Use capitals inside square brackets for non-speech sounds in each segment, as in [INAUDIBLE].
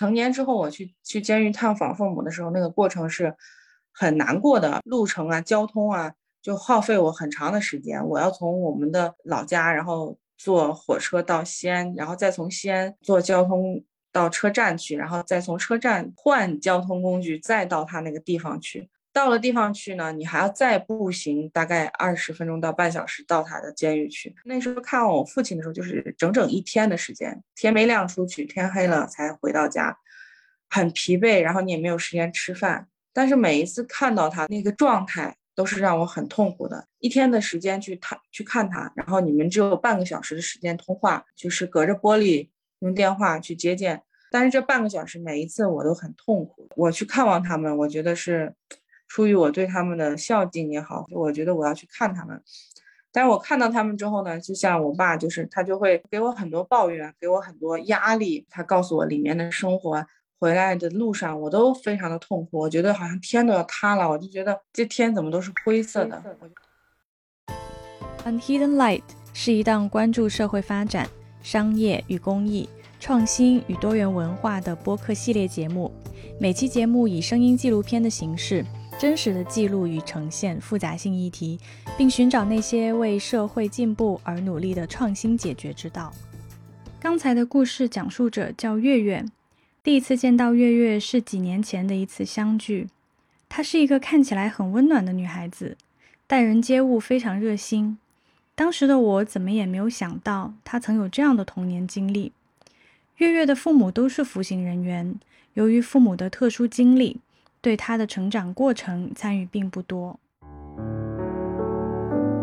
成年之后，我去去监狱探访父母的时候，那个过程是很难过的，路程啊，交通啊，就耗费我很长的时间。我要从我们的老家，然后坐火车到西安，然后再从西安坐交通到车站去，然后再从车站换交通工具，再到他那个地方去。到了地方去呢，你还要再步行大概二十分钟到半小时到他的监狱去。那时候看望我父亲的时候，就是整整一天的时间，天没亮出去，天黑了才回到家，很疲惫，然后你也没有时间吃饭。但是每一次看到他那个状态，都是让我很痛苦的。一天的时间去他去看他，然后你们只有半个小时的时间通话，就是隔着玻璃用电话去接见。但是这半个小时每一次我都很痛苦。我去看望他们，我觉得是。出于我对他们的孝敬也好，我觉得我要去看他们。但是我看到他们之后呢，就像我爸，就是他就会给我很多抱怨，给我很多压力。他告诉我里面的生活，回来的路上我都非常的痛苦，我觉得好像天都要塌了，我就觉得这天怎么都是灰色的。Unhidden Light 是一档关注社会发展、商业与公益、创新与多元文化的播客系列节目。每期节目以声音纪录片的形式。真实的记录与呈现复杂性议题，并寻找那些为社会进步而努力的创新解决之道。刚才的故事讲述者叫月月，第一次见到月月是几年前的一次相聚。她是一个看起来很温暖的女孩子，待人接物非常热心。当时的我怎么也没有想到，她曾有这样的童年经历。月月的父母都是服刑人员，由于父母的特殊经历。对他的成长过程参与并不多。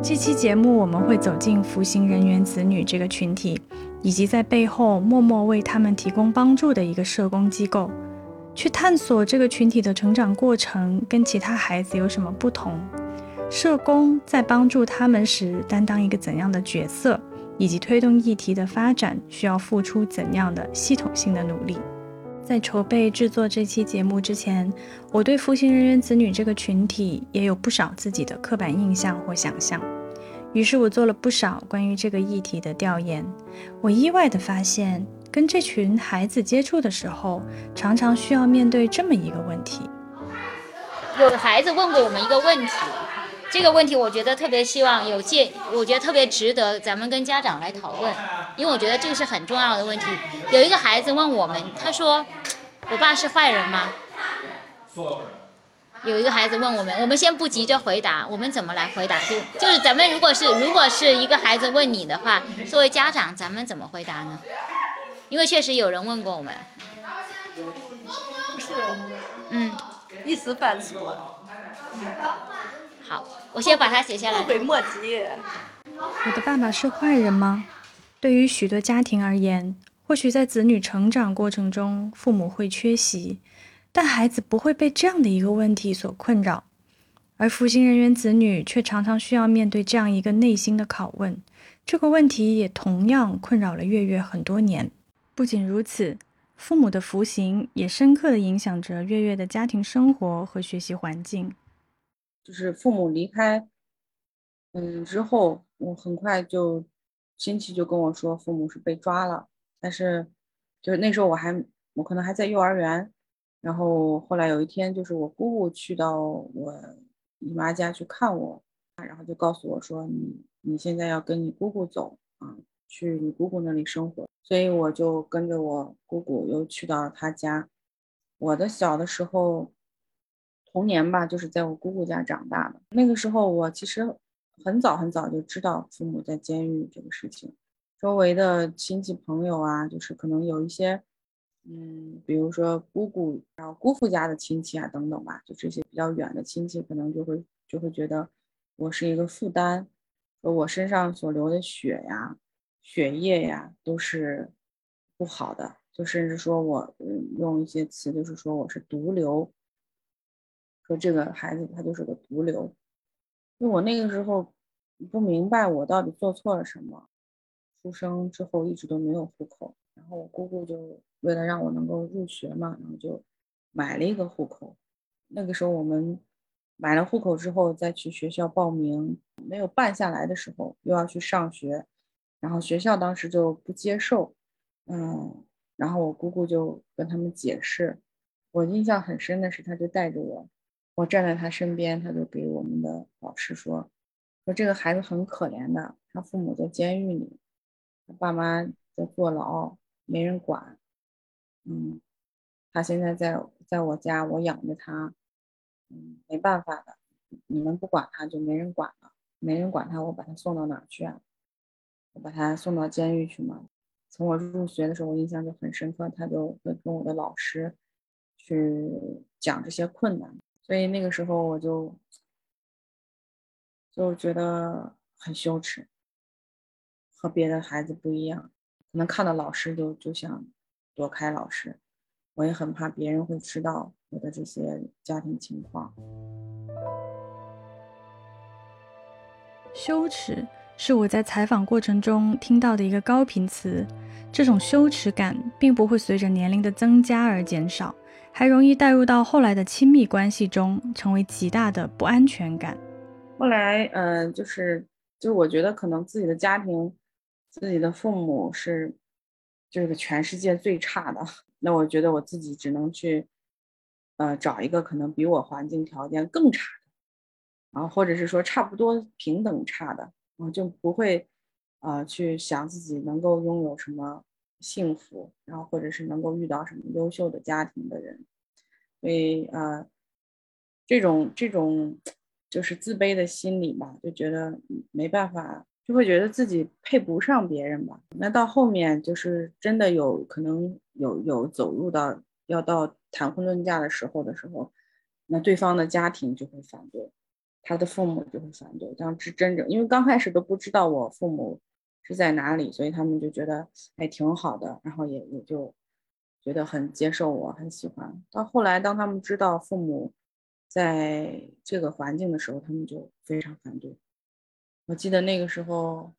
这期节目我们会走进服刑人员子女这个群体，以及在背后默默为他们提供帮助的一个社工机构，去探索这个群体的成长过程跟其他孩子有什么不同。社工在帮助他们时担当一个怎样的角色，以及推动议题的发展需要付出怎样的系统性的努力。在筹备制作这期节目之前，我对服刑人员子女这个群体也有不少自己的刻板印象或想象。于是我做了不少关于这个议题的调研。我意外地发现，跟这群孩子接触的时候，常常需要面对这么一个问题。有孩子问过我们一个问题，这个问题我觉得特别希望有借，我觉得特别值得咱们跟家长来讨论。因为我觉得这个是很重要的问题。有一个孩子问我们，他说：“我爸是坏人吗？”有一个孩子问我们，我们先不急着回答，我们怎么来回答？就就是咱们如果是如果是一个孩子问你的话，作为家长，咱们怎么回答呢？因为确实有人问过我们。是。嗯。一时半错。好，我先把它写下来。后悔莫及。我的爸爸是坏人吗？对于许多家庭而言，或许在子女成长过程中，父母会缺席，但孩子不会被这样的一个问题所困扰，而服刑人员子女却常常需要面对这样一个内心的拷问。这个问题也同样困扰了月月很多年。不仅如此，父母的服刑也深刻的影响着月月的家庭生活和学习环境。就是父母离开，嗯之后，我很快就。亲戚就跟我说，父母是被抓了，但是就是那时候我还我可能还在幼儿园，然后后来有一天，就是我姑姑去到我姨妈家去看我，然后就告诉我说，你你现在要跟你姑姑走啊，去你姑姑那里生活，所以我就跟着我姑姑又去到了她家。我的小的时候，童年吧，就是在我姑姑家长大的。那个时候我其实。很早很早就知道父母在监狱这个事情，周围的亲戚朋友啊，就是可能有一些，嗯，比如说姑姑，然后姑父家的亲戚啊，等等吧，就这些比较远的亲戚，可能就会就会觉得我是一个负担，说我身上所流的血呀、血液呀都是不好的，就甚至说我用一些词，就是说我是毒瘤，说这个孩子他就是个毒瘤。因为我那个时候不明白我到底做错了什么，出生之后一直都没有户口，然后我姑姑就为了让我能够入学嘛，然后就买了一个户口。那个时候我们买了户口之后再去学校报名，没有办下来的时候又要去上学，然后学校当时就不接受，嗯，然后我姑姑就跟他们解释，我印象很深的是，他就带着我，我站在他身边，他就给我们的老师说，说这个孩子很可怜的，他父母在监狱里，爸妈在坐牢，没人管，嗯，他现在在在我家，我养着他，嗯，没办法的，你们不管他就没人管了，没人管他，我把他送到哪儿去啊？我把他送到监狱去吗？从我入学的时候，我印象就很深刻，他就会跟我的老师去讲这些困难，所以那个时候我就就觉得很羞耻，和别的孩子不一样，可能看到老师就就想躲开老师，我也很怕别人会知道我的这些家庭情况。羞耻是我在采访过程中听到的一个高频词。这种羞耻感并不会随着年龄的增加而减少，还容易带入到后来的亲密关系中，成为极大的不安全感。后来，嗯，就是，就是我觉得可能自己的家庭，自己的父母是这个全世界最差的。[LAUGHS] 那我觉得我自己只能去，呃，找一个可能比我环境条件更差的，然后或者是说差不多平等差的，我就不会。啊，去想自己能够拥有什么幸福，然后或者是能够遇到什么优秀的家庭的人，所以呃，这种这种就是自卑的心理吧，就觉得没办法，就会觉得自己配不上别人吧。那到后面就是真的有可能有有走入到要到谈婚论嫁的时候的时候，那对方的家庭就会反对，他的父母就会反对，这样是真正，因为刚开始都不知道我父母。是在哪里，所以他们就觉得还挺好的，然后也也就觉得很接受我，很喜欢。到后来，当他们知道父母在这个环境的时候，他们就非常反对。我记得那个时候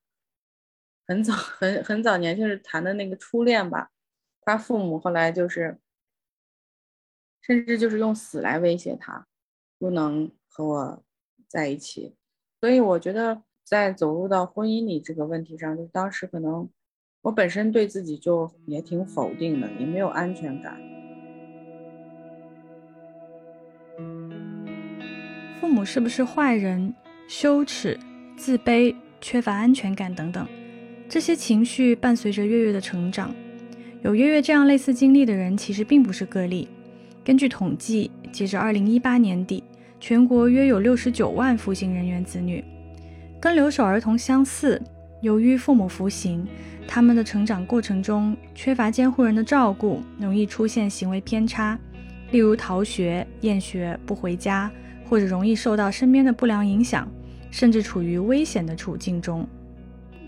很早很很早年，就是谈的那个初恋吧，他父母后来就是甚至就是用死来威胁他，不能和我在一起。所以我觉得。在走入到婚姻里这个问题上，就当时可能我本身对自己就也挺否定的，也没有安全感。父母是不是坏人？羞耻、自卑、缺乏安全感等等，这些情绪伴随着月月的成长。有月月这样类似经历的人其实并不是个例。根据统计，截至二零一八年底，全国约有六十九万服刑人员子女。跟留守儿童相似，由于父母服刑，他们的成长过程中缺乏监护人的照顾，容易出现行为偏差，例如逃学、厌学、不回家，或者容易受到身边的不良影响，甚至处于危险的处境中。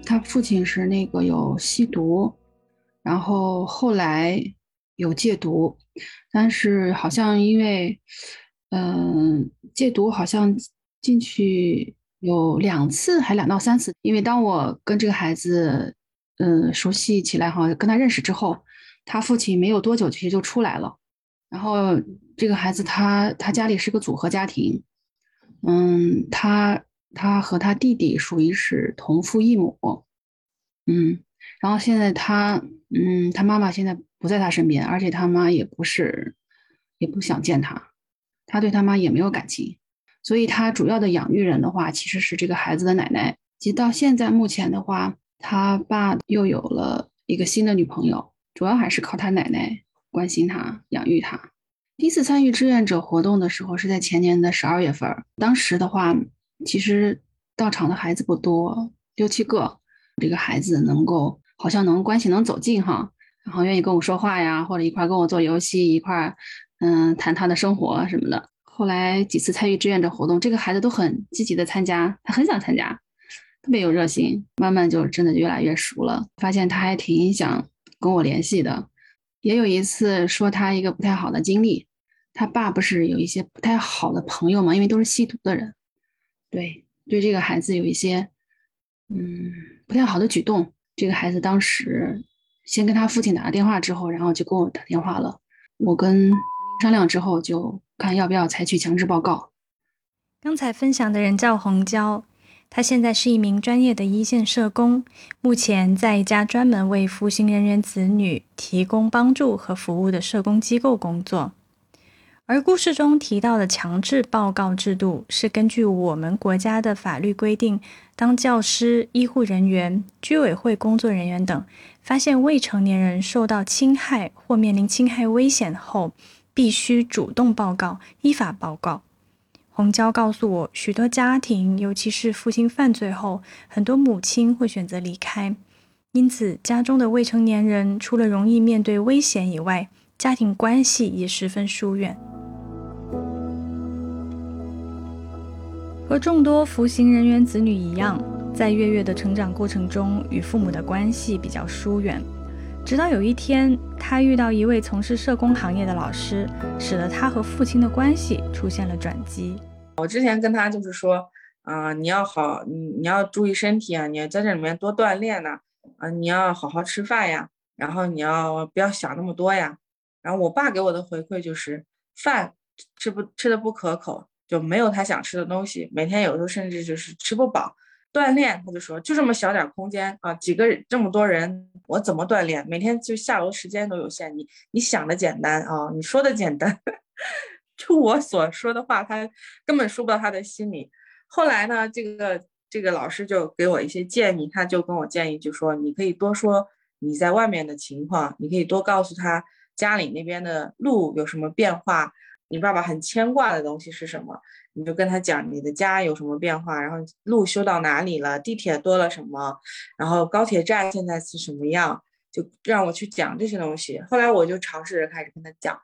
他父亲是那个有吸毒，然后后来有戒毒，但是好像因为，嗯，戒毒好像进去。有两次，还两到三次。因为当我跟这个孩子，嗯，熟悉起来哈，跟他认识之后，他父亲没有多久其实就出来了。然后这个孩子他他家里是个组合家庭，嗯，他他和他弟弟属于是同父异母，嗯，然后现在他，嗯，他妈妈现在不在他身边，而且他妈也不是，也不想见他，他对他妈也没有感情。所以他主要的养育人的话，其实是这个孩子的奶奶。及到现在目前的话，他爸又有了一个新的女朋友，主要还是靠他奶奶关心他、养育他。第一次参与志愿者活动的时候是在前年的十二月份，当时的话，其实到场的孩子不多，六七个。这个孩子能够好像能关系能走近哈，然后愿意跟我说话呀，或者一块跟我做游戏，一块嗯谈他的生活什么的。后来几次参与志愿者活动，这个孩子都很积极的参加，他很想参加，特别有热心。慢慢就真的越来越熟了，发现他还挺想跟我联系的。也有一次说他一个不太好的经历，他爸不是有一些不太好的朋友嘛，因为都是吸毒的人，对对这个孩子有一些嗯不太好的举动。这个孩子当时先跟他父亲打了电话之后，然后就跟我打电话了。我跟商量之后就。看要不要采取强制报告。刚才分享的人叫红娇，他现在是一名专业的一线社工，目前在一家专门为服刑人员子女提供帮助和服务的社工机构工作。而故事中提到的强制报告制度，是根据我们国家的法律规定，当教师、医护人员、居委会工作人员等发现未成年人受到侵害或面临侵害危险后，必须主动报告、依法报告。红娇告诉我，许多家庭，尤其是父亲犯罪后，很多母亲会选择离开，因此家中的未成年人除了容易面对危险以外，家庭关系也十分疏远。和众多服刑人员子女一样，在月月的成长过程中，与父母的关系比较疏远。直到有一天，他遇到一位从事社工行业的老师，使得他和父亲的关系出现了转机。我之前跟他就是说，啊，你要好，你你要注意身体啊，你要在这里面多锻炼呐，啊，你要好好吃饭呀，然后你要不要想那么多呀？然后我爸给我的回馈就是，饭吃不吃的不可口，就没有他想吃的东西，每天有时候甚至就是吃不饱。锻炼，他就说就这么小点空间啊，几个这么多人，我怎么锻炼？每天就下楼时间都有限，你你想的简单啊，你说的简单。[LAUGHS] 就我所说的话，他根本说不到他的心里。后来呢，这个这个老师就给我一些建议，他就跟我建议，就说你可以多说你在外面的情况，你可以多告诉他家里那边的路有什么变化，你爸爸很牵挂的东西是什么，你就跟他讲你的家有什么变化，然后路修到哪里了，地铁多了什么，然后高铁站现在是什么样，就让我去讲这些东西。后来我就尝试着开始跟他讲。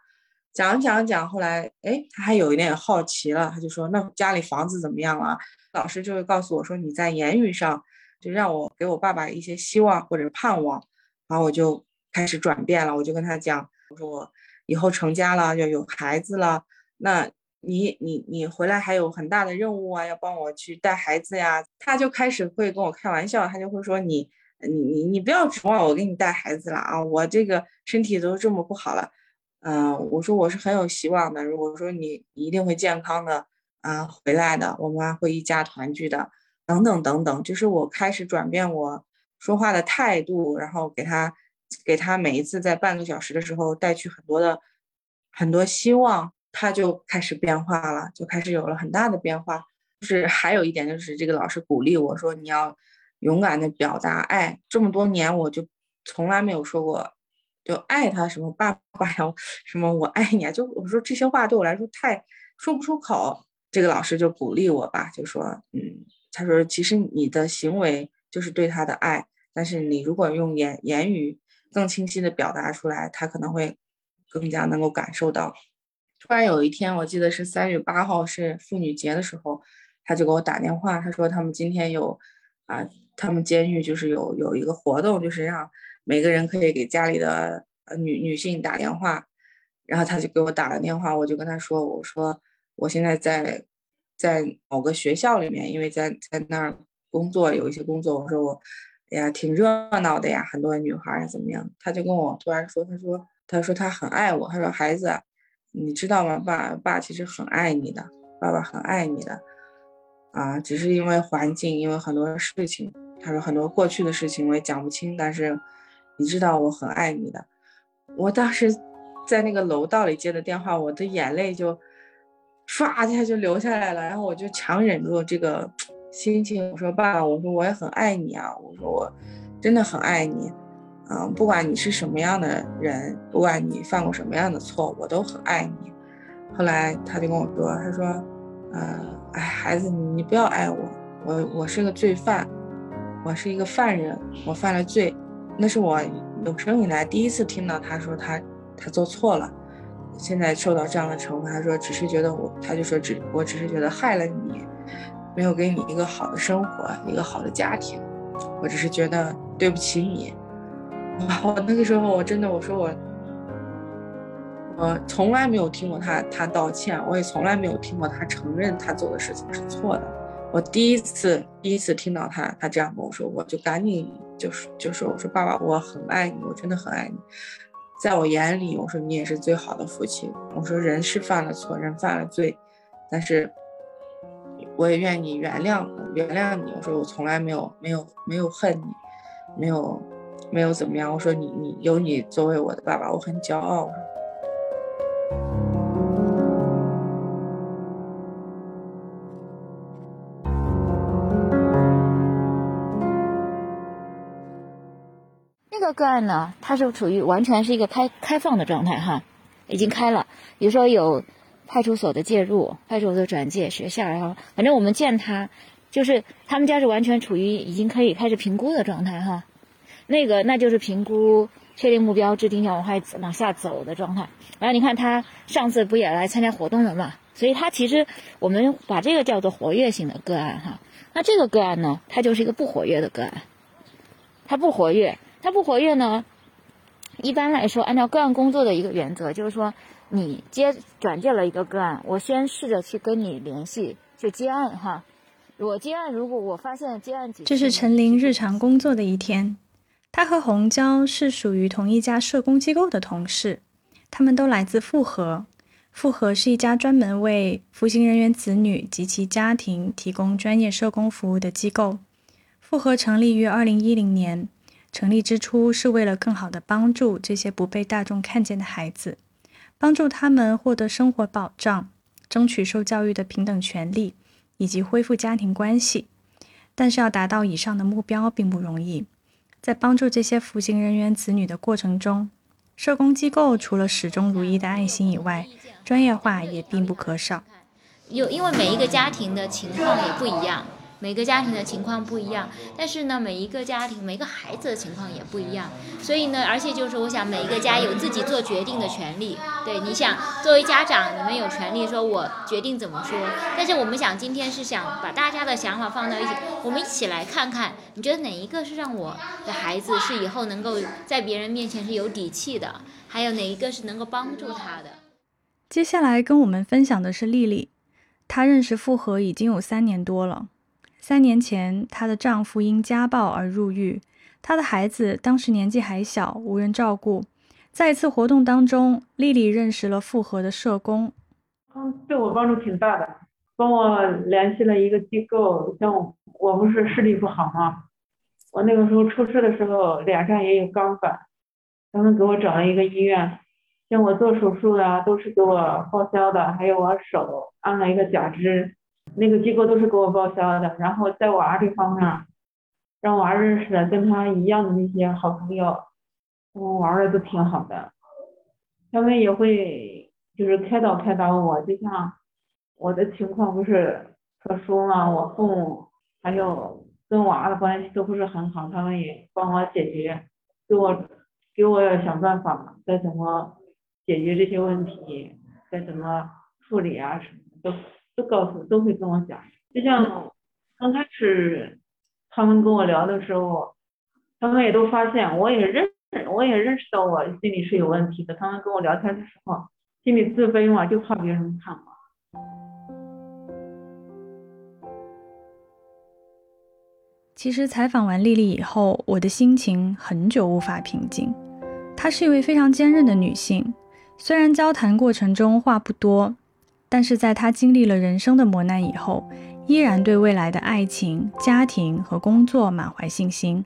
讲讲讲，后来哎，他还有一点好奇了，他就说：“那家里房子怎么样了？”老师就会告诉我说：“你在言语上就让我给我爸爸一些希望或者盼望。”然后我就开始转变了，我就跟他讲：“我说我以后成家了，要有孩子了，那你你你回来还有很大的任务啊，要帮我去带孩子呀。”他就开始会跟我开玩笑，他就会说：“你你你你不要指望我给你带孩子了啊，我这个身体都这么不好了。”嗯，我说我是很有希望的。如果说你一定会健康的啊回来的，我们会一家团聚的，等等等等，就是我开始转变我说话的态度，然后给他给他每一次在半个小时的时候带去很多的很多希望，他就开始变化了，就开始有了很大的变化。就是还有一点就是这个老师鼓励我说你要勇敢的表达爱，这么多年我就从来没有说过。就爱他什么爸爸呀，什么我爱你啊，就我说这些话对我来说太说不出口。这个老师就鼓励我吧，就说，嗯，他说其实你的行为就是对他的爱，但是你如果用言言语更清晰的表达出来，他可能会更加能够感受到。突然有一天，我记得是三月八号是妇女节的时候，他就给我打电话，他说他们今天有啊，他们监狱就是有有一个活动，就是让。每个人可以给家里的呃女女性打电话，然后他就给我打了电话，我就跟他说，我说我现在在在某个学校里面，因为在在那儿工作有一些工作，我说我哎呀挺热闹的呀，很多女孩儿怎么样？他就跟我突然说，他说他说他很爱我，他说孩子，你知道吗？爸爸其实很爱你的，爸爸很爱你的，啊，只是因为环境，因为很多事情，他说很多过去的事情我也讲不清，但是。你知道我很爱你的，我当时在那个楼道里接的电话，我的眼泪就唰一下就流下来了，然后我就强忍住这个心情，我说爸，我说我也很爱你啊，我说我真的很爱你，嗯，不管你是什么样的人，不管你犯过什么样的错，我都很爱你。后来他就跟我说，他说，呃，哎，孩子，你你不要爱我，我我是个罪犯，我是一个犯人，我犯了罪。那是我有生以来第一次听到他说他他做错了，现在受到这样的惩罚。他说只是觉得我，他就说只我只是觉得害了你，没有给你一个好的生活，一个好的家庭。我只是觉得对不起你。我那个时候我真的我说我，我从来没有听过他他道歉，我也从来没有听过他承认他做的事情是错的。我第一次第一次听到他他这样跟我说，我就赶紧就是就说我说爸爸我很爱你，我真的很爱你，在我眼里我说你也是最好的父亲。我说人是犯了错，人犯了罪，但是我也愿意原谅原谅你。我说我从来没有没有没有恨你，没有没有怎么样。我说你你有你作为我的爸爸，我很骄傲。那个个案呢，它是处于完全是一个开开放的状态哈，已经开了。比如说有派出所的介入，派出所的转介，学校，然后反正我们见他，就是他们家是完全处于已经可以开始评估的状态哈。那个那就是评估、确定目标、制定要往外往下走的状态。然后你看他上次不也来参加活动了嘛？所以他其实我们把这个叫做活跃性的个案哈。那这个个案呢，它就是一个不活跃的个案，它不活跃。它不活跃呢？一般来说，按照个案工作的一个原则，就是说，你接转介了一个个案，我先试着去跟你联系，就接案哈。我接案，如果我发现接案，这是陈琳日常工作的一天。她和红娇是属于同一家社工机构的同事，他们都来自复合。复合是一家专门为服刑人员子女及其家庭提供专业社工服务的机构。复合成立于二零一零年。成立之初是为了更好的帮助这些不被大众看见的孩子，帮助他们获得生活保障，争取受教育的平等权利，以及恢复家庭关系。但是要达到以上的目标并不容易。在帮助这些服刑人员子女的过程中，社工机构除了始终如一的爱心以外，专业化也必不可少。有，因为每一个家庭的情况也不一样。每个家庭的情况不一样，但是呢，每一个家庭、每个孩子的情况也不一样，所以呢，而且就是我想，每一个家有自己做决定的权利。对，你想作为家长，你们有权利说我决定怎么说。但是我们想今天是想把大家的想法放到一起，我们一起来看看，你觉得哪一个是让我的孩子是以后能够在别人面前是有底气的？还有哪一个是能够帮助他的？接下来跟我们分享的是丽丽，她认识复合已经有三年多了。三年前，她的丈夫因家暴而入狱，她的孩子当时年纪还小，无人照顾。在一次活动当中，丽丽认识了复合的社工，嗯，对我帮助挺大的，帮我联系了一个机构。像我不是视力不好吗？我那个时候出事的时候脸上也有钢板，他们给我找了一个医院，像我做手术的都是给我报销的，还有我手安了一个假肢。那个机构都是给我报销的，然后在娃这方面，让娃认识的跟他一样的那些好朋友，他们玩的都挺好的，他们也会就是开导开导我，就像我的情况不是特殊嘛，我父母还有跟娃的关系都不是很好，他们也帮我解决，给我给我想办法，该怎么解决这些问题，该怎么处理啊什么都。都告诉，都会跟我讲。就像刚开始他们跟我聊的时候，他们也都发现，我也认，我也认识到我心里是有问题的。他们跟我聊天的时候，心里自卑嘛，就怕别人看嘛。其实采访完丽丽以后，我的心情很久无法平静。她是一位非常坚韧的女性，虽然交谈过程中话不多。但是在他经历了人生的磨难以后，依然对未来的爱情、家庭和工作满怀信心。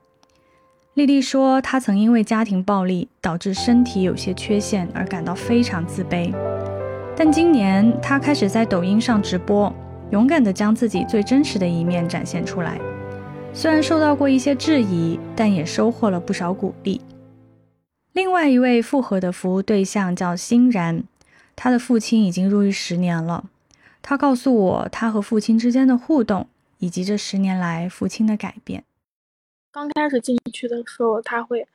丽丽说，她曾因为家庭暴力导致身体有些缺陷而感到非常自卑，但今年她开始在抖音上直播，勇敢地将自己最真实的一面展现出来。虽然受到过一些质疑，但也收获了不少鼓励。另外一位复合的服务对象叫欣然。他的父亲已经入狱十年了。他告诉我他和父亲之间的互动，以及这十年来父亲的改变。刚开始进去的时候，他会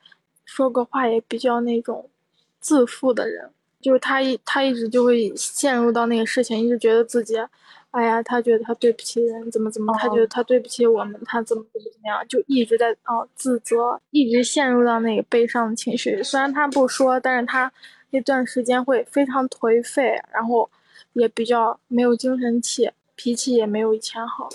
说个话也比较那种自负的人，就是他一他一直就会陷入到那个事情，一直觉得自己，哎呀，他觉得他对不起人，怎么怎么，他觉得他对不起我们，他怎么怎么怎么样，就一直在哦自责，一直陷入到那个悲伤的情绪。虽然他不说，但是他。那段时间会非常颓废，然后也比较没有精神气，脾气也没有以前好。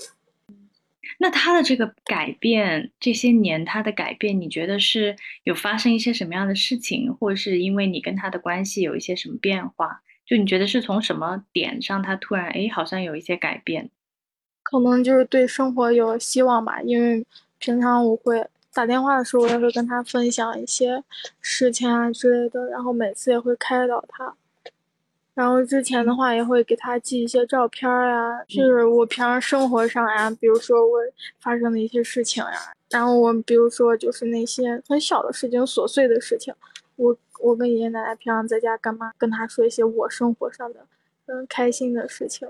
那他的这个改变，这些年他的改变，你觉得是有发生一些什么样的事情，或者是因为你跟他的关系有一些什么变化？就你觉得是从什么点上他突然哎好像有一些改变？可能就是对生活有希望吧。因为平常我会打电话的时候，我也会跟他分享一些事情啊之类的，然后每次也会开导他。然后之前的话也会给他寄一些照片呀，就是我平常生活上呀，比如说我发生的一些事情呀，然后我比如说就是那些很小的事情、琐碎的事情，我我跟爷爷奶奶平常在家干嘛，跟他说一些我生活上的嗯开心的事情。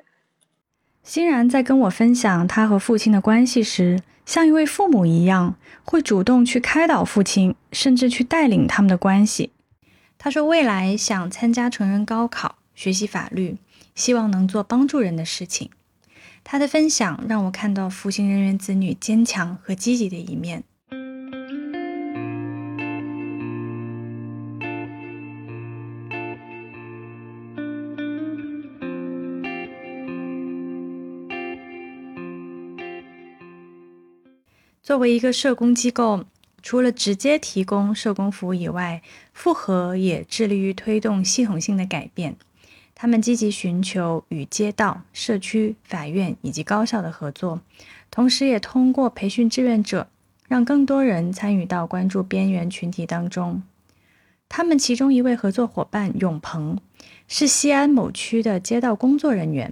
欣然在跟我分享他和父亲的关系时，像一位父母一样，会主动去开导父亲，甚至去带领他们的关系。他说未来想参加成人高考。学习法律，希望能做帮助人的事情。他的分享让我看到服刑人员子女坚强和积极的一面。作为一个社工机构，除了直接提供社工服务以外，复合也致力于推动系统性的改变。他们积极寻求与街道、社区、法院以及高校的合作，同时也通过培训志愿者，让更多人参与到关注边缘群体当中。他们其中一位合作伙伴永鹏，是西安某区的街道工作人员。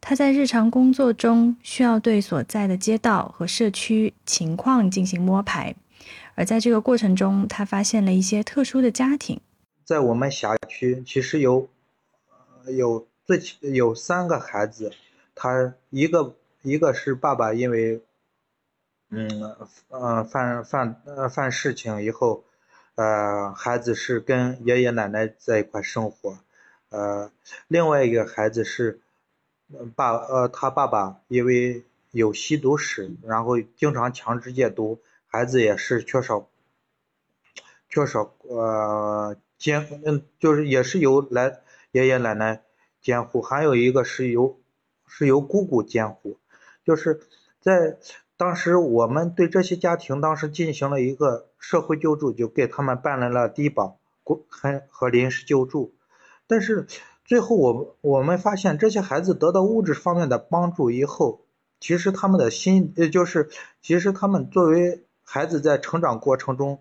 他在日常工作中需要对所在的街道和社区情况进行摸排，而在这个过程中，他发现了一些特殊的家庭。在我们辖区，其实有。有最起有三个孩子，他一个一个是爸爸，因为嗯呃犯犯呃犯事情以后，呃孩子是跟爷爷奶奶在一块生活，呃另外一个孩子是爸呃他爸爸因为有吸毒史，然后经常强制戒毒，孩子也是缺少缺少呃监嗯就是也是由来。爷爷奶奶监护，还有一个是由是由姑姑监护，就是在当时我们对这些家庭当时进行了一个社会救助，就给他们办来了低保还和临时救助，但是最后我我们发现这些孩子得到物质方面的帮助以后，其实他们的心呃就是其实他们作为孩子在成长过程中，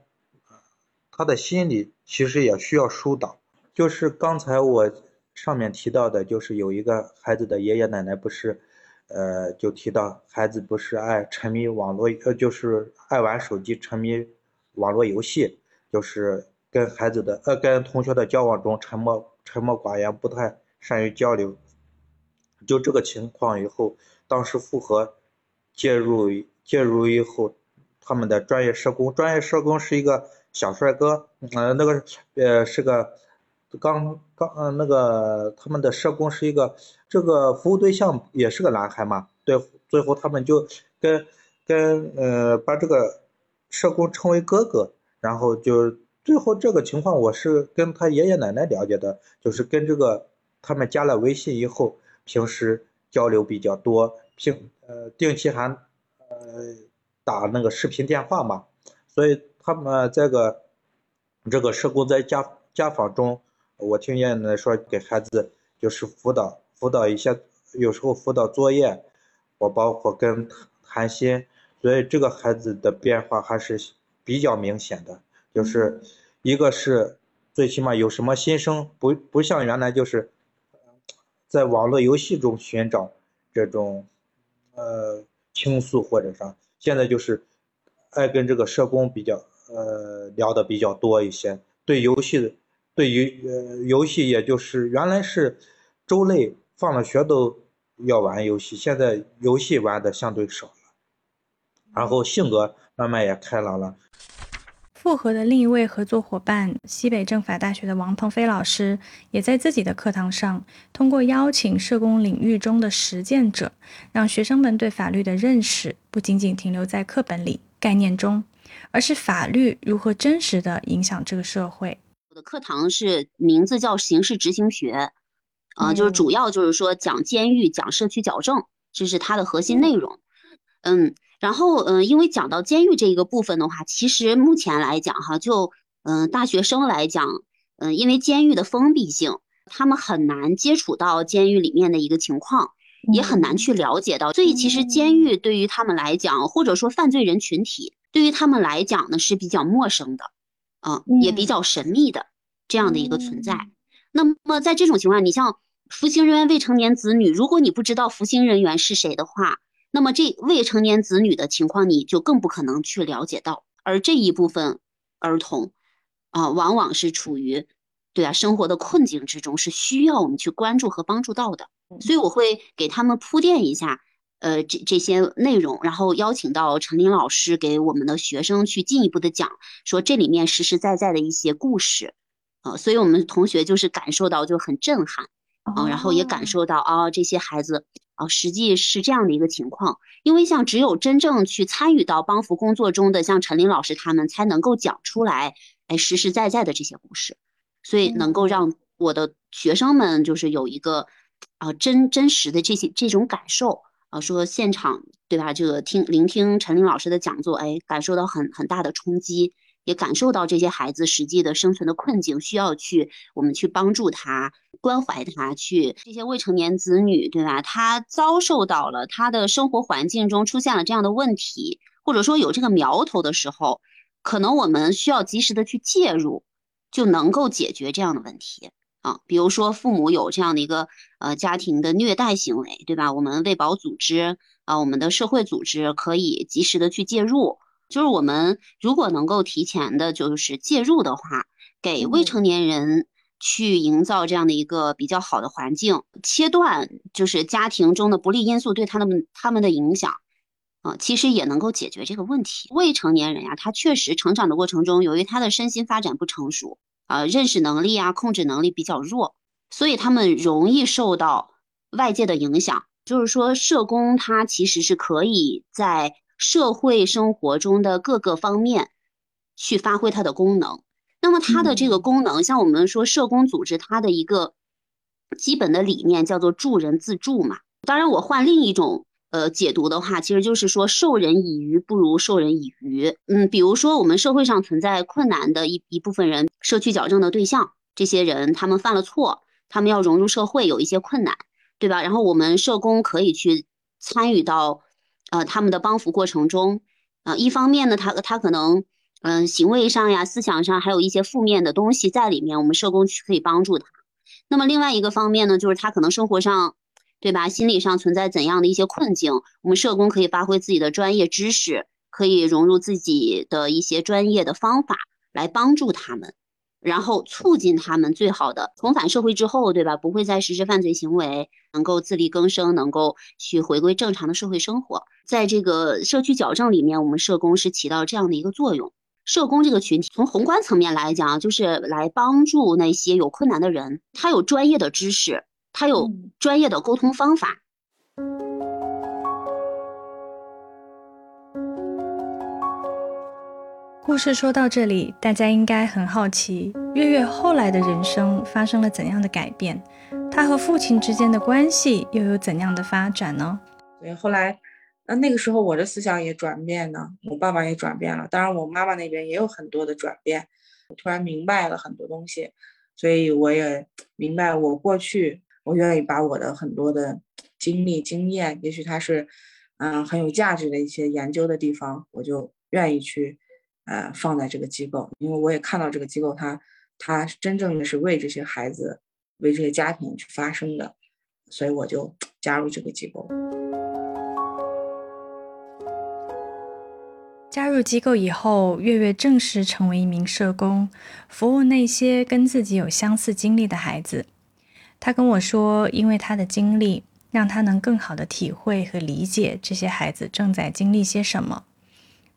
他的心理其实也需要疏导。就是刚才我上面提到的，就是有一个孩子的爷爷奶奶不是，呃，就提到孩子不是爱沉迷网络，呃，就是爱玩手机，沉迷网络游戏，就是跟孩子的呃跟同学的交往中沉默沉默寡言，不太善于交流。就这个情况以后，当时复合介入介入以后，他们的专业社工，专业社工是一个小帅哥，呃，那个呃是个。刚刚嗯，那个他们的社工是一个，这个服务对象也是个男孩嘛，对，最后他们就跟跟呃把这个社工称为哥哥，然后就最后这个情况我是跟他爷爷奶奶了解的，就是跟这个他们加了微信以后，平时交流比较多，平呃定期还呃打那个视频电话嘛，所以他们这个这个社工在家家访中。我听爷爷奶奶说，给孩子就是辅导辅导一些，有时候辅导作业，我包括跟谈心，所以这个孩子的变化还是比较明显的。就是一个是最起码有什么心声，不不像原来就是在网络游戏中寻找这种呃倾诉或者啥，现在就是爱跟这个社工比较呃聊的比较多一些，对游戏。对于呃游戏，也就是原来是周内放了学都要玩游戏，现在游戏玩的相对少了，然后性格慢慢也开朗了。复合的另一位合作伙伴，西北政法大学的王鹏飞老师，也在自己的课堂上，通过邀请社工领域中的实践者，让学生们对法律的认识不仅仅停留在课本里概念中，而是法律如何真实的影响这个社会。我的课堂是名字叫刑事执行学，啊，就是主要就是说讲监狱、讲社区矫正，这是它的核心内容。嗯，然后嗯，因为讲到监狱这一个部分的话，其实目前来讲哈，就嗯大学生来讲，嗯，因为监狱的封闭性，他们很难接触到监狱里面的一个情况。也很难去了解到。所以其实监狱对于他们来讲，或者说犯罪人群体对于他们来讲呢是比较陌生的，啊，也比较神秘的这样的一个存在。那么在这种情况，你像服刑人员未成年子女，如果你不知道服刑人员是谁的话，那么这未成年子女的情况你就更不可能去了解到。而这一部分儿童啊，往往是处于对啊生活的困境之中，是需要我们去关注和帮助到的。所以我会给他们铺垫一下，呃，这这些内容，然后邀请到陈林老师给我们的学生去进一步的讲，说这里面实实在在的一些故事。呃，所以我们同学就是感受到就很震撼，啊，然后也感受到啊，这些孩子啊，实际是这样的一个情况。因为像只有真正去参与到帮扶工作中的，像陈林老师他们，才能够讲出来，哎，实实在在的这些故事，所以能够让我的学生们就是有一个啊真真实的这些这种感受啊，说现场对吧？这个听聆听陈林老师的讲座，哎，感受到很很大的冲击。也感受到这些孩子实际的生存的困境，需要去我们去帮助他、关怀他。去这些未成年子女，对吧？他遭受到了他的生活环境中出现了这样的问题，或者说有这个苗头的时候，可能我们需要及时的去介入，就能够解决这样的问题啊。比如说父母有这样的一个呃家庭的虐待行为，对吧？我们卫保组织啊，我们的社会组织可以及时的去介入。就是我们如果能够提前的，就是介入的话，给未成年人去营造这样的一个比较好的环境，切断就是家庭中的不利因素对他们他们的影响，啊，其实也能够解决这个问题。未成年人呀，他确实成长的过程中，由于他的身心发展不成熟，啊，认识能力啊，控制能力比较弱，所以他们容易受到外界的影响。就是说，社工他其实是可以在。社会生活中的各个方面去发挥它的功能。那么它的这个功能，像我们说社工组织，它的一个基本的理念叫做助人自助嘛。当然，我换另一种呃解读的话，其实就是说授人以鱼不如授人以渔。嗯，比如说我们社会上存在困难的一一部分人，社区矫正的对象，这些人他们犯了错，他们要融入社会有一些困难，对吧？然后我们社工可以去参与到。呃，他们的帮扶过程中，呃，一方面呢，他他可能，嗯，行为上呀、思想上还有一些负面的东西在里面，我们社工去可以帮助他。那么另外一个方面呢，就是他可能生活上，对吧，心理上存在怎样的一些困境，我们社工可以发挥自己的专业知识，可以融入自己的一些专业的方法来帮助他们。然后促进他们最好的重返社会之后，对吧？不会再实施犯罪行为，能够自力更生，能够去回归正常的社会生活。在这个社区矫正里面，我们社工是起到这样的一个作用。社工这个群体，从宏观层面来讲，就是来帮助那些有困难的人。他有专业的知识，他有专业的沟通方法。故事说到这里，大家应该很好奇，月月后来的人生发生了怎样的改变？他和父亲之间的关系又有怎样的发展呢？对，后来，那那个时候我的思想也转变呢，我爸爸也转变了，当然我妈妈那边也有很多的转变。我突然明白了很多东西，所以我也明白，我过去我愿意把我的很多的经历经验，也许它是嗯很有价值的一些研究的地方，我就愿意去。呃，放在这个机构，因为我也看到这个机构，它它真正的是为这些孩子、为这些家庭去发声的，所以我就 [TSK] 加入这个机构。加入机构以后，月月正式成为一名社工，服务那些跟自己有相似经历的孩子。他跟我说，因为他的经历，让他能更好的体会和理解这些孩子正在经历些什么。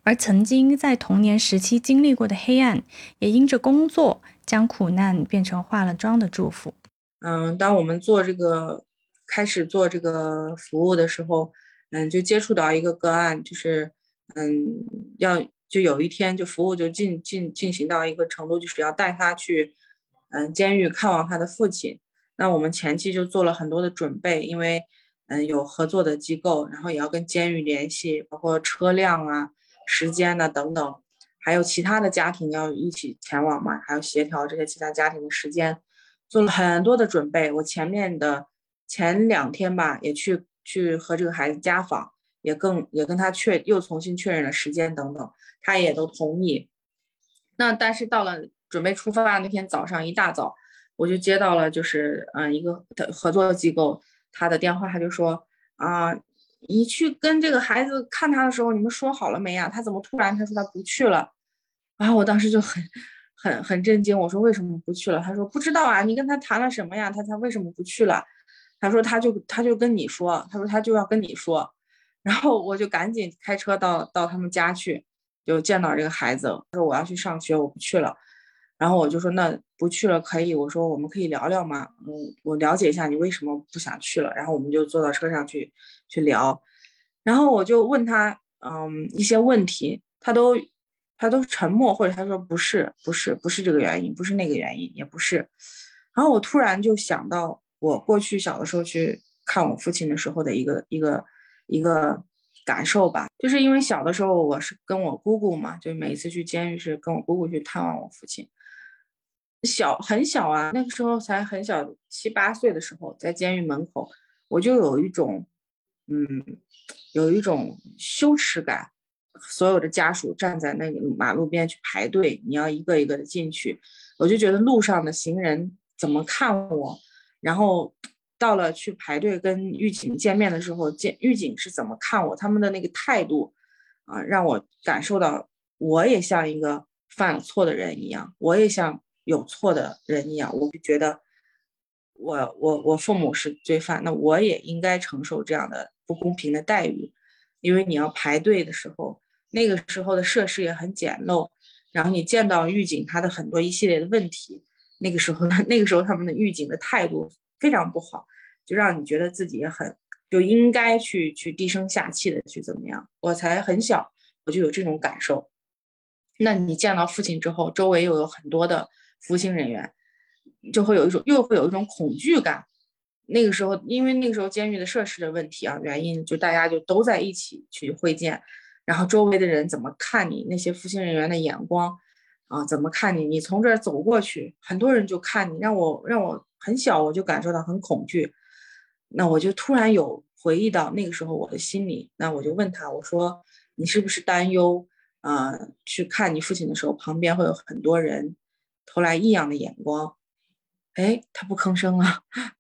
而曾经在童年时期经历过的黑暗，也因着工作将苦难变成化了妆的祝福。嗯，当我们做这个开始做这个服务的时候，嗯，就接触到一个个案，就是嗯，要就有一天就服务就进进进行到一个程度，就是要带他去嗯监狱看望他的父亲。那我们前期就做了很多的准备，因为嗯有合作的机构，然后也要跟监狱联系，包括车辆啊。时间呢？等等，还有其他的家庭要一起前往嘛？还要协调这些其他家庭的时间，做了很多的准备。我前面的前两天吧，也去去和这个孩子家访，也更也跟他确又重新确认了时间等等，他也都同意。那但是到了准备出发那天早上一大早，我就接到了就是嗯一个合作机构他的电话，他就说啊，你去跟这个孩子看他的时候，你们说好了没呀？他怎么突然他说他不去了？然后我当时就很很很震惊，我说为什么不去了？他说不知道啊，你跟他谈了什么呀？他他为什么不去了？他说他就他就跟你说，他说他就要跟你说，[LAUGHS] 然后我就赶紧开车到到他们家去，就见到这个孩子，他说我要去上学，我不去了。然后我就说那不去了可以，我说我们可以聊聊吗？嗯，我了解一下你为什么不想去了。然后我们就坐到车上去去聊，然后我就问他嗯一些问题，他都他都沉默，或者他说不是不是不是这个原因，不是那个原因，也不是。然后我突然就想到。我过去小的时候去看我父亲的时候的一个一个一个感受吧，就是因为小的时候我是跟我姑姑嘛，就每次去监狱是跟我姑姑去探望我父亲。小很小啊，那个时候才很小，七八岁的时候，在监狱门口，我就有一种，嗯，有一种羞耻感。所有的家属站在那个马路边去排队，你要一个一个的进去，我就觉得路上的行人怎么看我。然后到了去排队跟狱警见面的时候，见狱警是怎么看我，他们的那个态度啊，让我感受到我也像一个犯了错的人一样，我也像有错的人一样，我就觉得我我我父母是罪犯，那我也应该承受这样的不公平的待遇，因为你要排队的时候，那个时候的设施也很简陋，然后你见到狱警他的很多一系列的问题。那个时候呢，[LAUGHS] 那个时候他们的狱警的态度非常不好，就让你觉得自己也很就应该去去低声下气的去怎么样？我才很小，我就有这种感受。那你见到父亲之后，周围又有很多的服刑人员，就会有一种又会有一种恐惧感。那个时候，因为那个时候监狱的设施的问题啊原因，就大家就都在一起去会见，然后周围的人怎么看你？那些服刑人员的眼光。啊，怎么看你？你从这儿走过去，很多人就看你，让我让我很小，我就感受到很恐惧。那我就突然有回忆到那个时候我的心里，那我就问他，我说你是不是担忧啊？去看你父亲的时候，旁边会有很多人投来异样的眼光。哎，他不吭声了。[LAUGHS]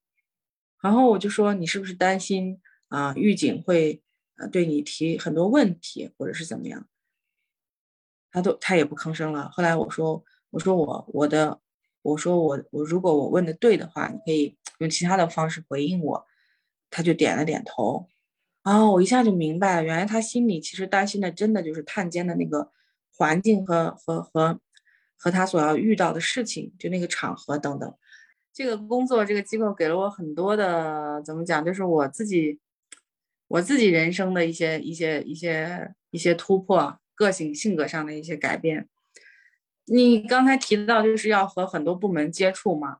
然后我就说你是不是担心啊？狱警会呃对你提很多问题，或者是怎么样？他都他也不吭声了。后来我说我说我我的我说我我如果我问的对的话，你可以用其他的方式回应我。他就点了点头。啊，我一下就明白了，原来他心里其实担心的真的就是探监的那个环境和和和和他所要遇到的事情，就那个场合等等。这个工作这个机构给了我很多的怎么讲，就是我自己我自己人生的一些一些一些一些突破。个性性格上的一些改变，你刚才提到就是要和很多部门接触嘛。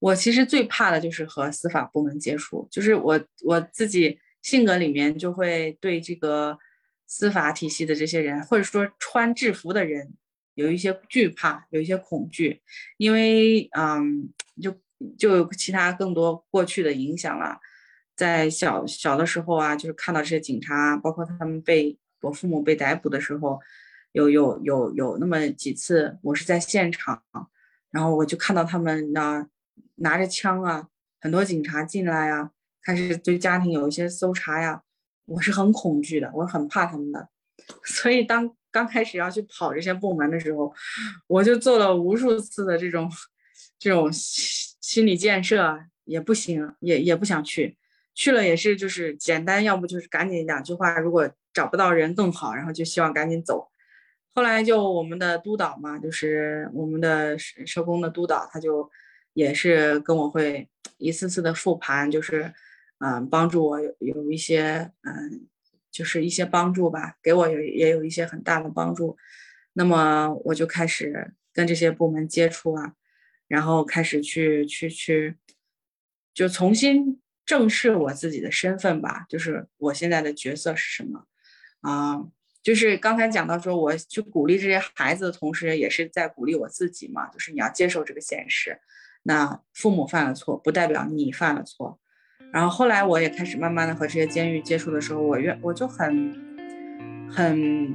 我其实最怕的就是和司法部门接触，就是我我自己性格里面就会对这个司法体系的这些人，或者说穿制服的人，有一些惧怕，有一些恐惧，因为嗯，就就有其他更多过去的影响了。在小小的时候啊，就是看到这些警察，包括他们被。我父母被逮捕的时候，有有有有那么几次，我是在现场，然后我就看到他们那拿着枪啊，很多警察进来啊，开始对家庭有一些搜查呀，我是很恐惧的，我很怕他们的，[LAUGHS] 所以当刚开始要去跑这些部门的时候，我就做了无数次的这种这种心理建设，也不行，也也不想去。去了也是，就是简单，要不就是赶紧两句话，如果找不到人更好，然后就希望赶紧走。后来就我们的督导嘛，就是我们的社工的督导，他就也是跟我会一次次的复盘，就是嗯帮助我有有一些嗯就是一些帮助吧，给我有也有一些很大的帮助。那么我就开始跟这些部门接触啊，然后开始去去去就重新。正视我自己的身份吧，就是我现在的角色是什么啊？就是刚才讲到说，我去鼓励这些孩子的同时，也是在鼓励我自己嘛。就是你要接受这个现实，那父母犯了错，不代表你犯了错。然后后来我也开始慢慢的和这些监狱接触的时候，我愿我就很很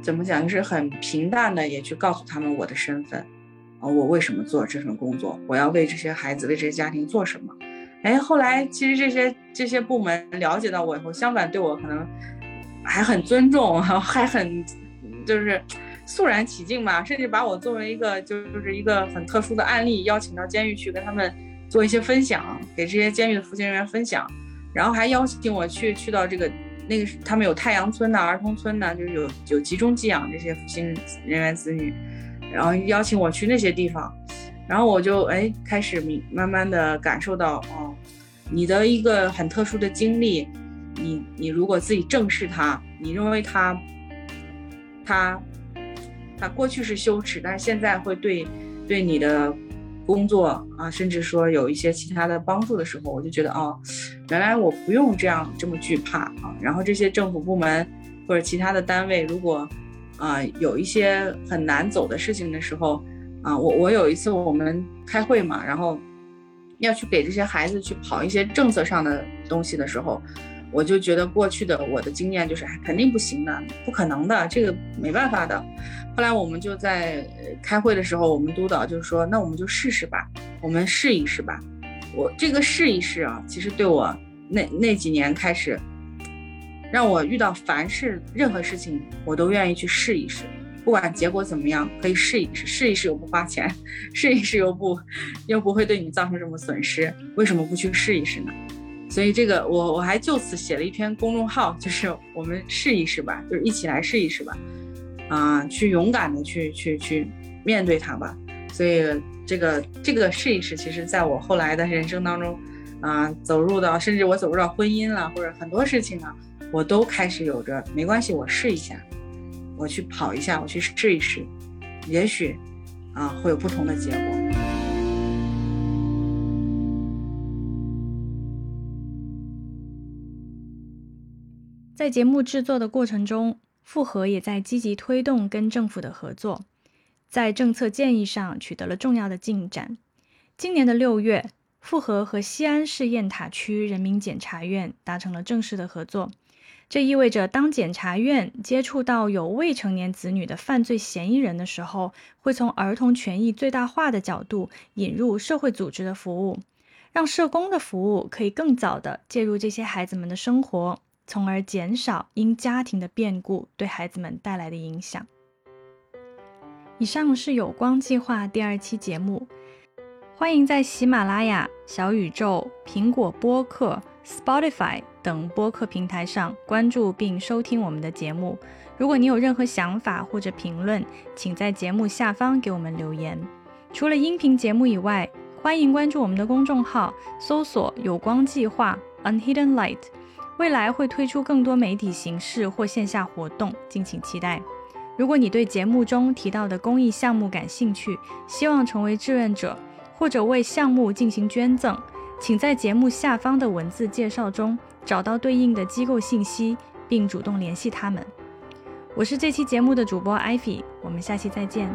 怎么讲，就是很平淡的也去告诉他们我的身份，啊，我为什么做这份工作，我要为这些孩子为这些家庭做什么。哎，后来其实这些这些部门了解到我以后，相反对我可能还很尊重，[LAUGHS] 还很就是肃然起敬吧，甚至把我作为一个就就是一个很特殊的案例邀请到监狱去跟他们做一些分享，给这些监狱的服刑人员分享，然后还邀请我去去到这个那个他们有太阳村呐儿童村呐，就是有有集中寄养这些服刑人员子女，然后邀请我去那些地方。然后我就哎开始明慢慢的感受到哦，你的一个很特殊的经历，你你如果自己正视它，你认为它，它，它过去是羞耻，但是现在会对对你的工作啊，甚至说有一些其他的帮助的时候，我就觉得哦，原来我不用这样这么惧怕啊。然后这些政府部门或者其他的单位，如果啊有一些很难走的事情的时候。啊，我我有一次我们开会嘛，然后要去给这些孩子去跑一些政策上的东西的时候，我就觉得过去的我的经验就是，哎，肯定不行的，不可能的，这个没办法的。后来我们就在开会的时候，我们督导就说，那我们就试试吧，我们试一试吧。我这个试一试啊，其实对我那那几年开始，让我遇到凡是任何事情，我都愿意去试一试。不管结果怎么样，可以试一试，试一试又不花钱，试一试又不又不会对你造成什么损失，为什么不去试一试呢？所以这个我我还就此写了一篇公众号，就是我们试一试吧，就是一起来试一试吧，啊，去勇敢的去去去面对它吧。所以这个这个试一试，其实在我后来的人生当中，啊，走入到甚至我走入到婚姻了，或者很多事情啊，我都开始有着没关系，我试一下。我去跑一下，我去试一试，也许啊会有不同的结果。在节目制作的过程中，复合也在积极推动跟政府的合作，在政策建议上取得了重要的进展。今年的六月，复合和西安市雁塔区人民检察院达成了正式的合作。这意味着，当检察院接触到有未成年子女的犯罪嫌疑人的时候，会从儿童权益最大化的角度引入社会组织的服务，让社工的服务可以更早的介入这些孩子们的生活，从而减少因家庭的变故对孩子们带来的影响。以上是有光计划第二期节目，欢迎在喜马拉雅、小宇宙、苹果播客、Spotify。等播客平台上关注并收听我们的节目。如果你有任何想法或者评论，请在节目下方给我们留言。除了音频节目以外，欢迎关注我们的公众号，搜索“有光计划 ”（Unhidden Light）。未来会推出更多媒体形式或线下活动，敬请期待。如果你对节目中提到的公益项目感兴趣，希望成为志愿者或者为项目进行捐赠，请在节目下方的文字介绍中。找到对应的机构信息，并主动联系他们。我是这期节目的主播艾菲，我们下期再见。